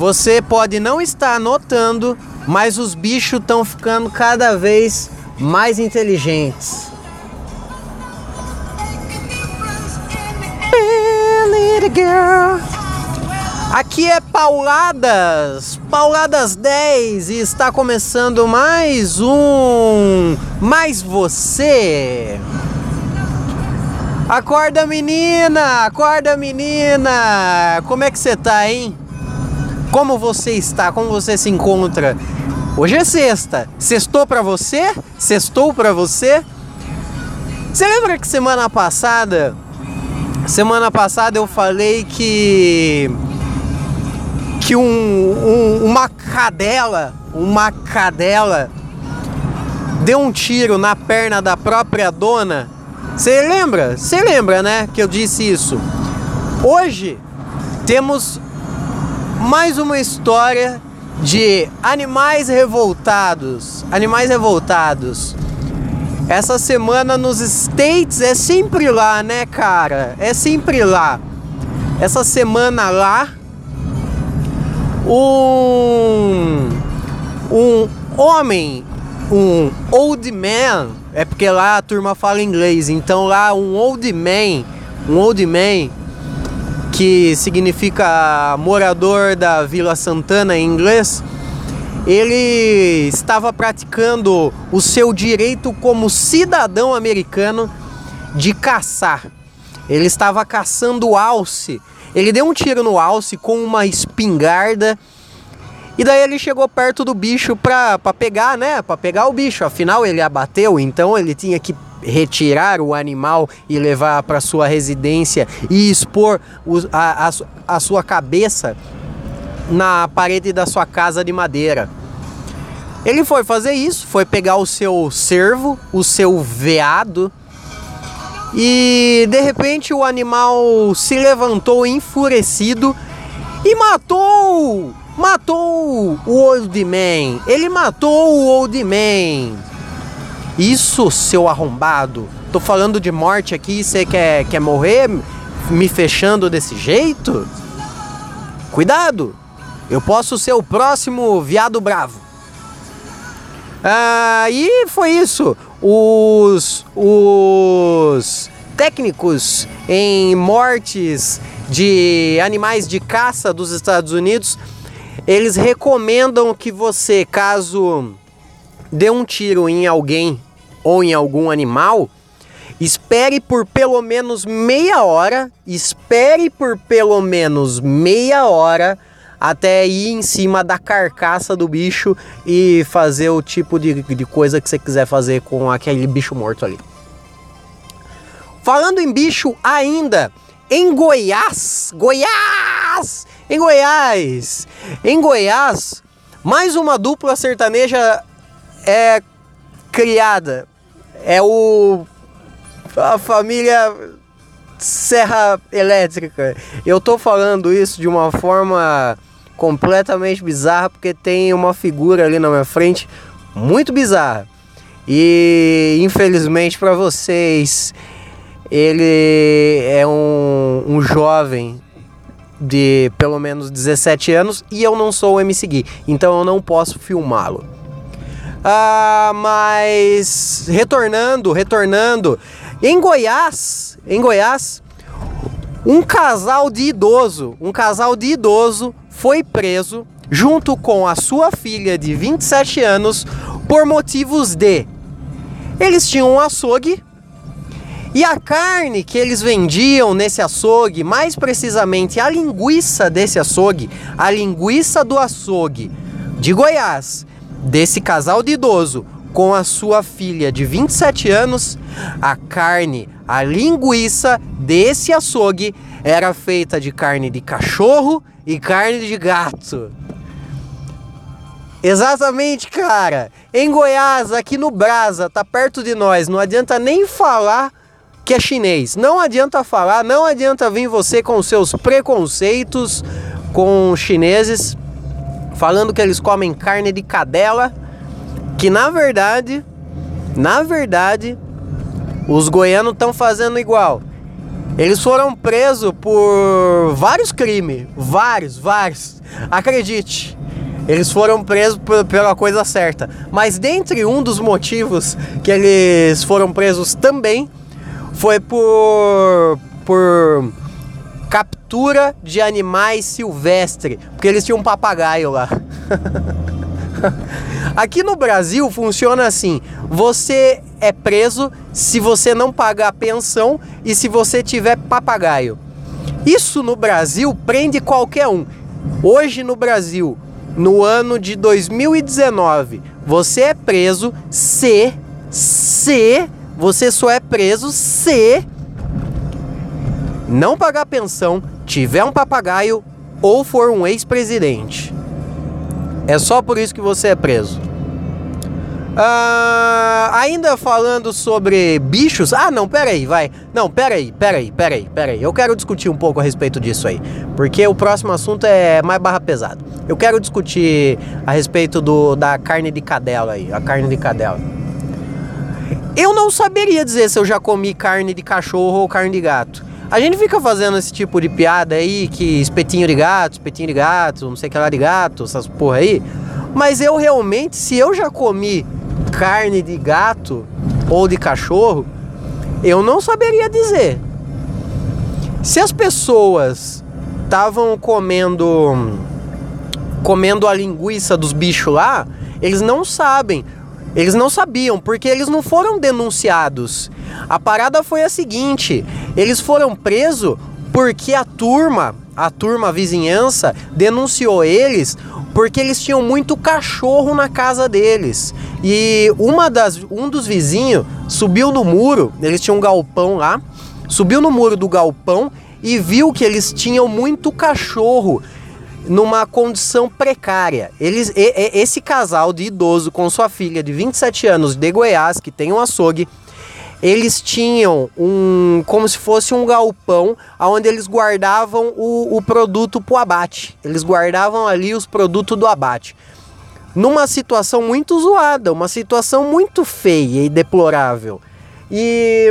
você pode não estar notando, mas os bichos estão ficando cada vez mais inteligentes. Aqui é Pauladas, Pauladas 10 e está começando mais um Mais Você. Acorda menina, acorda menina. Como é que você tá, hein? Como você está? Como você se encontra? Hoje é sexta. Sextou para você? Sextou para você? Você lembra que semana passada Semana passada eu falei que que um, um, uma cadela, uma cadela deu um tiro na perna da própria dona. Você lembra? Você lembra, né, que eu disse isso? Hoje temos mais uma história de animais revoltados, animais revoltados. Essa semana nos States é sempre lá, né, cara? É sempre lá. Essa semana lá, um, um homem, um old man, é porque lá a turma fala inglês, então lá um old man, um old man, que significa morador da Vila Santana em inglês, ele estava praticando o seu direito como cidadão americano de caçar. Ele estava caçando alce. Ele deu um tiro no alce com uma espingarda. E daí ele chegou perto do bicho pra, pra pegar, né? Pra pegar o bicho. Afinal, ele abateu, então ele tinha que retirar o animal e levar para sua residência e expor a, a, a sua cabeça na parede da sua casa de madeira. Ele foi fazer isso, foi pegar o seu cervo, o seu veado, e de repente o animal se levantou enfurecido e matou! Matou o Old Man! Ele matou o Old Man! Isso, seu arrombado! Tô falando de morte aqui, você quer, quer morrer me fechando desse jeito? Cuidado! Eu posso ser o próximo viado bravo. Ah, e foi isso. Os, os técnicos em mortes de animais de caça dos Estados Unidos, eles recomendam que você, caso dê um tiro em alguém ou em algum animal, espere por pelo menos meia hora, espere por pelo menos meia hora até ir em cima da carcaça do bicho e fazer o tipo de, de coisa que você quiser fazer com aquele bicho morto ali. Falando em bicho ainda, em Goiás, Goiás, em Goiás, em Goiás, mais uma dupla sertaneja é criada. É o a família Serra Elétrica. Eu tô falando isso de uma forma completamente bizarra porque tem uma figura ali na minha frente muito bizarra. E infelizmente para vocês, ele é um, um jovem de pelo menos 17 anos e eu não sou o MC Gui, então eu não posso filmá-lo. Ah, mas retornando, retornando, em Goiás, em Goiás, um casal de idoso, um casal de idoso foi preso junto com a sua filha de 27 anos por motivos de eles tinham um açougue e a carne que eles vendiam nesse açougue, mais precisamente a linguiça desse açougue, a linguiça do açougue de Goiás, desse casal de idoso com a sua filha de 27 anos, a carne, a linguiça desse açougue era feita de carne de cachorro e carne de gato. Exatamente, cara. Em Goiás, aqui no Brasa, tá perto de nós. Não adianta nem falar que é chinês. Não adianta falar, não adianta vir você com seus preconceitos com chineses, falando que eles comem carne de cadela, que na verdade, na verdade, os goianos estão fazendo igual. Eles foram presos por vários crimes. Vários, vários. Acredite. Eles foram presos pela coisa certa. Mas dentre um dos motivos que eles foram presos também foi por por captura de animais silvestres, porque eles tinham um papagaio lá. Aqui no Brasil funciona assim: você é preso se você não pagar a pensão e se você tiver papagaio. Isso no Brasil prende qualquer um. Hoje no Brasil, no ano de 2019, você é preso se se você só é preso se não pagar pensão, tiver um papagaio ou for um ex-presidente. É só por isso que você é preso. Uh, ainda falando sobre bichos. Ah, não, peraí, vai. Não, peraí, peraí, peraí, peraí. Eu quero discutir um pouco a respeito disso aí. Porque o próximo assunto é mais barra pesado. Eu quero discutir a respeito do, da carne de cadela aí. A carne de cadela. Eu não saberia dizer se eu já comi carne de cachorro ou carne de gato. A gente fica fazendo esse tipo de piada aí, que espetinho de gato, espetinho de gato, não sei o que lá de gato, essas porra aí. Mas eu realmente, se eu já comi carne de gato ou de cachorro, eu não saberia dizer. Se as pessoas estavam comendo comendo a linguiça dos bichos lá, eles não sabem. Eles não sabiam porque eles não foram denunciados. A parada foi a seguinte: eles foram presos porque a turma, a turma a vizinhança, denunciou eles porque eles tinham muito cachorro na casa deles. E uma das, um dos vizinhos subiu no muro, eles tinham um galpão lá, subiu no muro do galpão e viu que eles tinham muito cachorro numa condição precária. Eles, e, e, esse casal de idoso com sua filha de 27 anos de Goiás, que tem um açougue, eles tinham um como se fosse um galpão onde eles guardavam o, o produto para o abate. Eles guardavam ali os produtos do abate. Numa situação muito zoada, uma situação muito feia e deplorável. E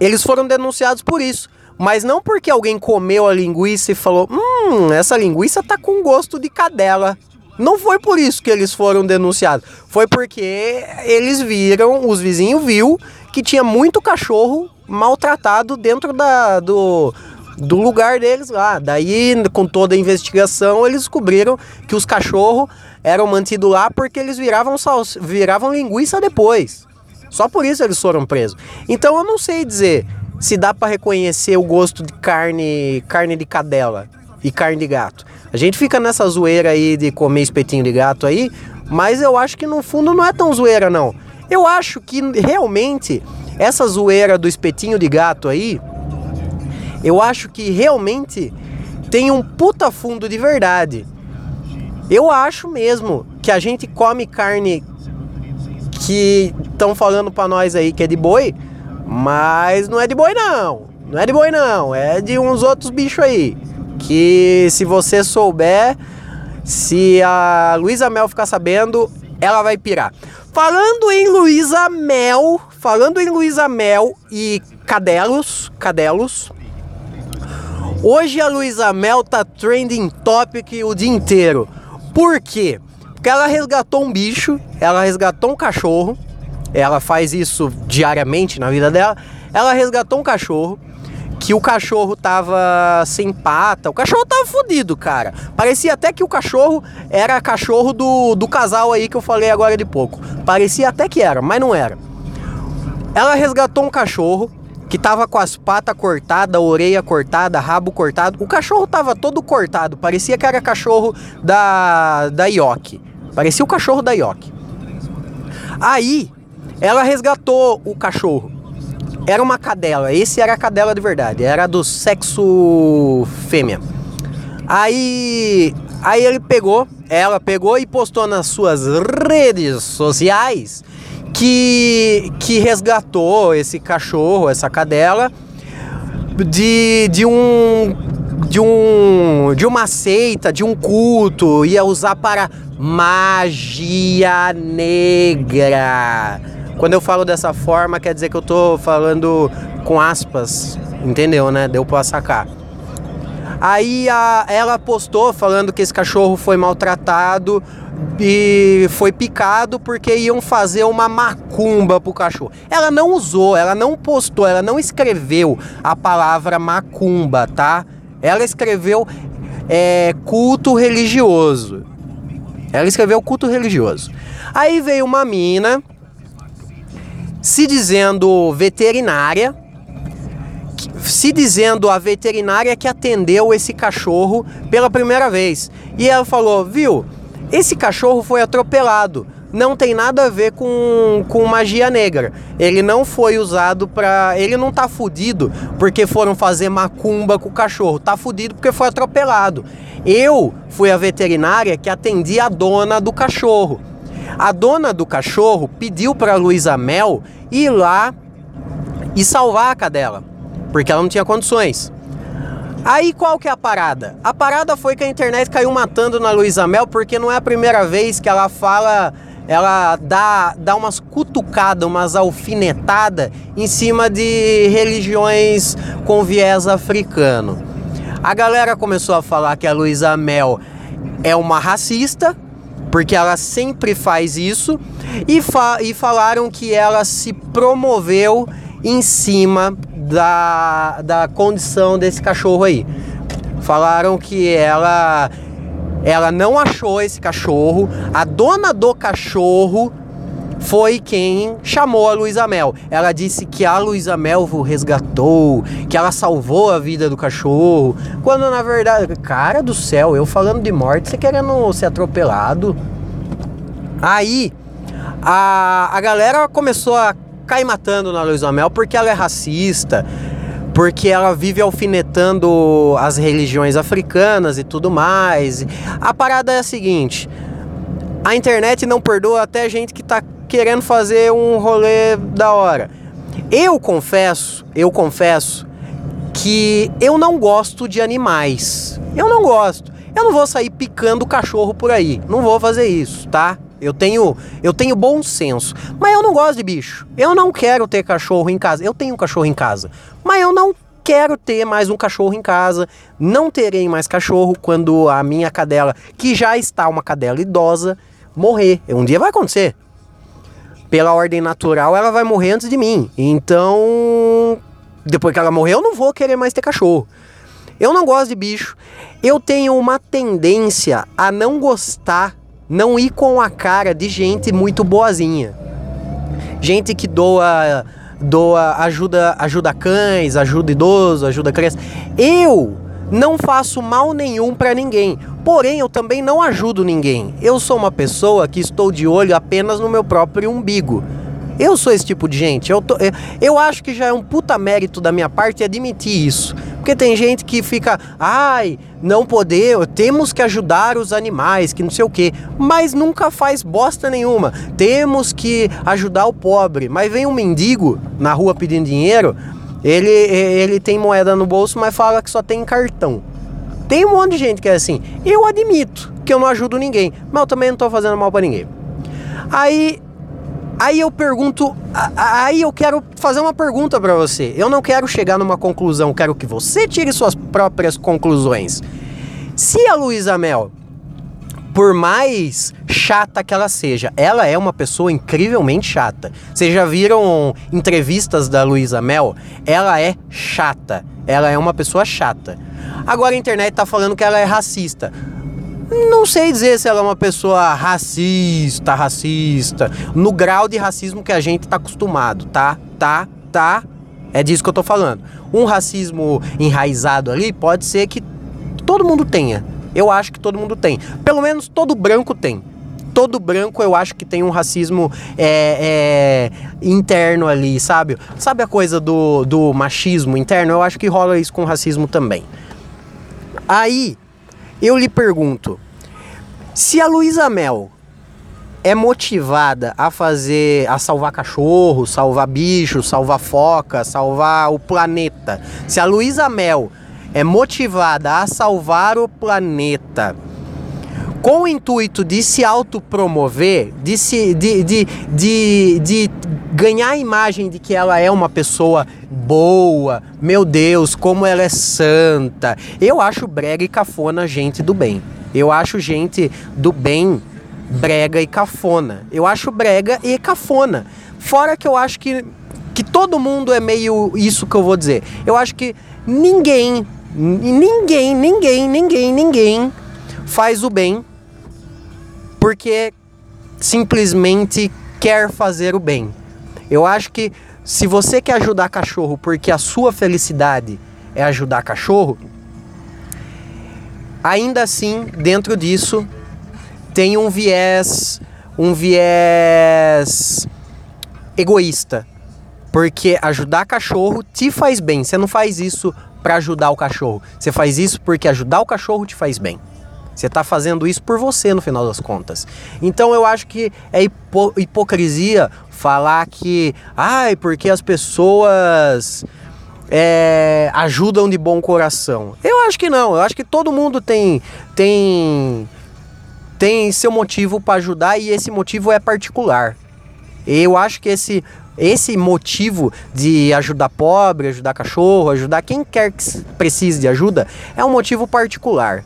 eles foram denunciados por isso. Mas não porque alguém comeu a linguiça e falou: Hum, essa linguiça tá com gosto de cadela. Não foi por isso que eles foram denunciados. Foi porque eles viram, os vizinhos viu que tinha muito cachorro maltratado dentro da, do, do lugar deles lá. Daí, com toda a investigação, eles descobriram que os cachorros eram mantidos lá porque eles viravam, viravam linguiça depois. Só por isso eles foram presos. Então eu não sei dizer se dá para reconhecer o gosto de carne, carne de cadela e carne de gato. A gente fica nessa zoeira aí de comer espetinho de gato aí, mas eu acho que no fundo não é tão zoeira não. Eu acho que realmente essa zoeira do espetinho de gato aí, eu acho que realmente tem um puta fundo de verdade. Eu acho mesmo que a gente come carne que estão falando para nós aí que é de boi, mas não é de boi não. Não é de boi não, é de uns outros bichos aí. Que se você souber, se a Luísa Mel ficar sabendo, ela vai pirar. Falando em Luísa Mel, falando em Luísa Mel e cadelos, cadelos. Hoje a Luísa Mel tá trending topic o dia inteiro. Por quê? Porque ela resgatou um bicho, ela resgatou um cachorro. Ela faz isso diariamente na vida dela. Ela resgatou um cachorro que o cachorro tava sem pata. O cachorro tava fodido, cara. Parecia até que o cachorro era cachorro do, do casal aí que eu falei agora de pouco. Parecia até que era, mas não era. Ela resgatou um cachorro que tava com as patas cortadas, orelha cortada, rabo cortado. O cachorro tava todo cortado, parecia que era cachorro da da Yoki. Parecia o cachorro da Yoki. Aí, ela resgatou o cachorro era uma cadela. Esse era a cadela de verdade, era do sexo fêmea. Aí, aí ele pegou, ela pegou e postou nas suas redes sociais que que resgatou esse cachorro, essa cadela de, de um de um de uma seita, de um culto, ia usar para magia negra Quando eu falo dessa forma, quer dizer que eu tô falando com aspas, entendeu, né? Deu pra sacar. Aí a, ela postou falando que esse cachorro foi maltratado e foi picado porque iam fazer uma macumba pro cachorro. Ela não usou, ela não postou, ela não escreveu a palavra macumba, tá? Ela escreveu é, culto religioso. Ela escreveu culto religioso. Aí veio uma mina se dizendo veterinária, se dizendo a veterinária que atendeu esse cachorro pela primeira vez. E ela falou: viu, esse cachorro foi atropelado. Não tem nada a ver com, com magia negra. Ele não foi usado para. Ele não tá fudido porque foram fazer macumba com o cachorro. Tá fudido porque foi atropelado. Eu fui a veterinária que atendi a dona do cachorro. A dona do cachorro pediu para Luísa Mel ir lá e salvar a cadela, porque ela não tinha condições. Aí qual que é a parada? A parada foi que a internet caiu matando na Luísa Mel, porque não é a primeira vez que ela fala, ela dá, dá umas cutucadas, umas alfinetadas em cima de religiões com viés africano. A galera começou a falar que a Luísa Mel é uma racista, porque ela sempre faz isso, e, fa e falaram que ela se promoveu em cima da, da condição desse cachorro aí. Falaram que ela ela não achou esse cachorro, a dona do cachorro foi quem chamou a Luísa Mel. Ela disse que a Luísa o resgatou, que ela salvou a vida do cachorro, quando na verdade, cara do céu, eu falando de morte, você querendo ser atropelado. Aí a, a galera começou a cai matando na Luísa Mel porque ela é racista, porque ela vive alfinetando as religiões africanas e tudo mais. A parada é a seguinte: a internet não perdoa até gente que tá querendo fazer um rolê da hora. Eu confesso, eu confesso que eu não gosto de animais. Eu não gosto. Eu não vou sair picando cachorro por aí. Não vou fazer isso, tá? Eu tenho, eu tenho bom senso, mas eu não gosto de bicho. Eu não quero ter cachorro em casa. Eu tenho um cachorro em casa, mas eu não quero ter mais um cachorro em casa. Não terei mais cachorro quando a minha cadela, que já está uma cadela idosa, morrer. Um dia vai acontecer. Pela ordem natural, ela vai morrer antes de mim. Então, depois que ela morrer, eu não vou querer mais ter cachorro. Eu não gosto de bicho. Eu tenho uma tendência a não gostar não ir com a cara de gente muito boazinha. Gente que doa doa ajuda ajuda cães, ajuda idoso, ajuda criança. Eu não faço mal nenhum para ninguém. Porém, eu também não ajudo ninguém. Eu sou uma pessoa que estou de olho apenas no meu próprio umbigo. Eu sou esse tipo de gente. Eu, tô, eu acho que já é um puta mérito da minha parte admitir isso. Porque tem gente que fica, ai, não poder, temos que ajudar os animais, que não sei o quê. Mas nunca faz bosta nenhuma. Temos que ajudar o pobre. Mas vem um mendigo na rua pedindo dinheiro, ele, ele tem moeda no bolso, mas fala que só tem cartão. Tem um monte de gente que é assim. Eu admito que eu não ajudo ninguém, mas eu também não tô fazendo mal para ninguém. Aí Aí eu pergunto, aí eu quero fazer uma pergunta para você. Eu não quero chegar numa conclusão, quero que você tire suas próprias conclusões. Se a Luísa Mel, por mais chata que ela seja, ela é uma pessoa incrivelmente chata. Vocês já viram entrevistas da Luísa Mel? Ela é chata. Ela é uma pessoa chata. Agora a internet tá falando que ela é racista. Não sei dizer se ela é uma pessoa racista, racista, no grau de racismo que a gente tá acostumado, tá? Tá, tá. É disso que eu tô falando. Um racismo enraizado ali pode ser que todo mundo tenha. Eu acho que todo mundo tem. Pelo menos todo branco tem. Todo branco eu acho que tem um racismo é, é, interno ali, sabe? Sabe a coisa do, do machismo interno? Eu acho que rola isso com racismo também. Aí, eu lhe pergunto, se a Luísa Mel é motivada a fazer, a salvar cachorro, salvar bicho, salvar foca, salvar o planeta. Se a Luísa Mel é motivada a salvar o planeta com o intuito de se autopromover, de, se, de, de, de, de ganhar a imagem de que ela é uma pessoa boa, meu Deus, como ela é santa. Eu acho brega e cafona gente do bem. Eu acho gente do bem brega e cafona. Eu acho brega e cafona. Fora que eu acho que, que todo mundo é meio isso que eu vou dizer. Eu acho que ninguém, ninguém, ninguém, ninguém, ninguém faz o bem porque simplesmente quer fazer o bem. Eu acho que se você quer ajudar cachorro porque a sua felicidade é ajudar cachorro, ainda assim, dentro disso, tem um viés, um viés egoísta. Porque ajudar cachorro te faz bem. Você não faz isso para ajudar o cachorro. Você faz isso porque ajudar o cachorro te faz bem. Você está fazendo isso por você no final das contas. Então eu acho que é hipo hipocrisia falar que, ai, porque as pessoas é, ajudam de bom coração. Eu acho que não. Eu acho que todo mundo tem tem tem seu motivo para ajudar e esse motivo é particular. Eu acho que esse esse motivo de ajudar pobre, ajudar cachorro, ajudar quem quer que precise de ajuda é um motivo particular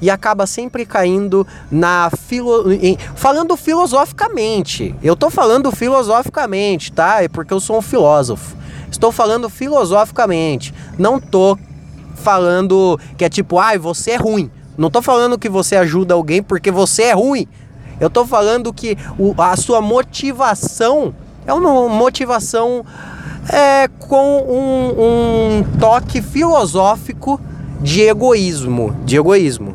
e acaba sempre caindo na filo... Falando filosoficamente. Eu tô falando filosoficamente, tá? É porque eu sou um filósofo. Estou falando filosoficamente. Não tô falando que é tipo, ai, ah, você é ruim. Não tô falando que você ajuda alguém porque você é ruim. Eu tô falando que a sua motivação é uma motivação é, com um, um toque filosófico de egoísmo, de egoísmo.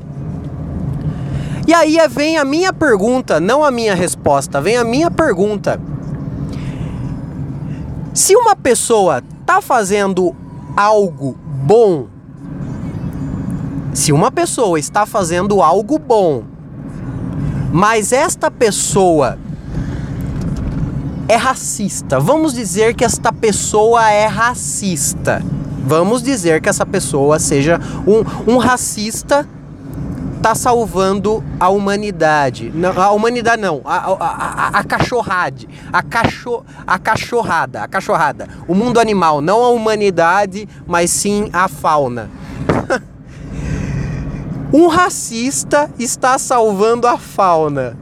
E aí vem a minha pergunta, não a minha resposta, vem a minha pergunta. Se uma pessoa tá fazendo algo bom, se uma pessoa está fazendo algo bom, mas esta pessoa é racista, vamos dizer que esta pessoa é racista. Vamos dizer que essa pessoa seja um, um racista tá salvando a humanidade. Não, a humanidade não, a, a, a, a cachorrade, a, cacho, a cachorrada, a cachorrada. O mundo animal, não a humanidade, mas sim a fauna. um racista está salvando a fauna.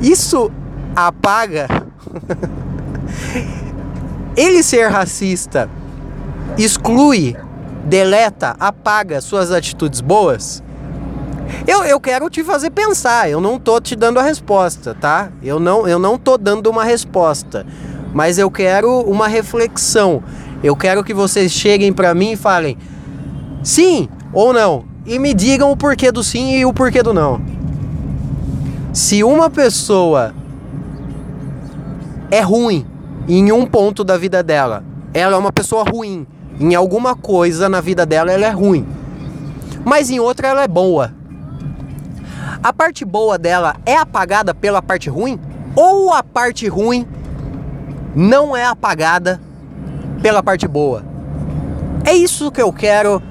Isso apaga. Ele ser racista exclui, deleta, apaga suas atitudes boas? Eu, eu quero te fazer pensar, eu não tô te dando a resposta, tá? Eu não, eu não tô dando uma resposta, mas eu quero uma reflexão. Eu quero que vocês cheguem para mim e falem sim ou não e me digam o porquê do sim e o porquê do não. Se uma pessoa é ruim em um ponto da vida dela, ela é uma pessoa ruim. Em alguma coisa na vida dela ela é ruim. Mas em outra ela é boa a parte boa dela é apagada pela parte ruim? Ou a parte ruim não é apagada pela parte boa? É isso que eu quero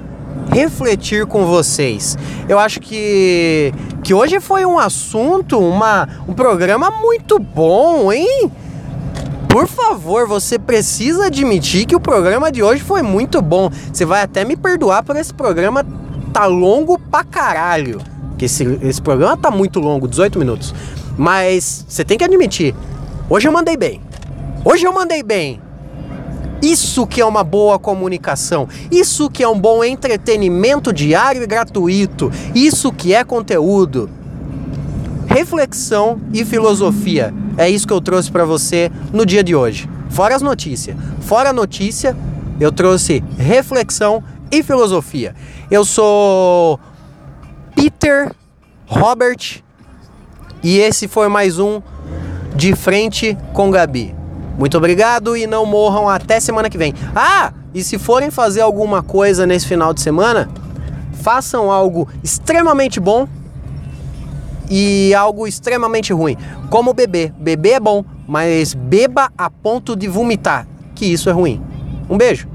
refletir com vocês. Eu acho que, que hoje foi um assunto, uma, um programa muito bom, hein? Por favor, você precisa admitir que o programa de hoje foi muito bom. Você vai até me perdoar por esse programa tá longo pra caralho que esse, esse programa tá muito longo, 18 minutos. Mas você tem que admitir, hoje eu mandei bem. Hoje eu mandei bem. Isso que é uma boa comunicação, isso que é um bom entretenimento diário e gratuito, isso que é conteúdo. Reflexão e filosofia. É isso que eu trouxe para você no dia de hoje. Fora as notícias. Fora a notícia, eu trouxe reflexão e filosofia. Eu sou Peter, Robert e esse foi mais um De Frente com Gabi. Muito obrigado e não morram até semana que vem. Ah, e se forem fazer alguma coisa nesse final de semana, façam algo extremamente bom e algo extremamente ruim, como beber. Beber é bom, mas beba a ponto de vomitar, que isso é ruim. Um beijo.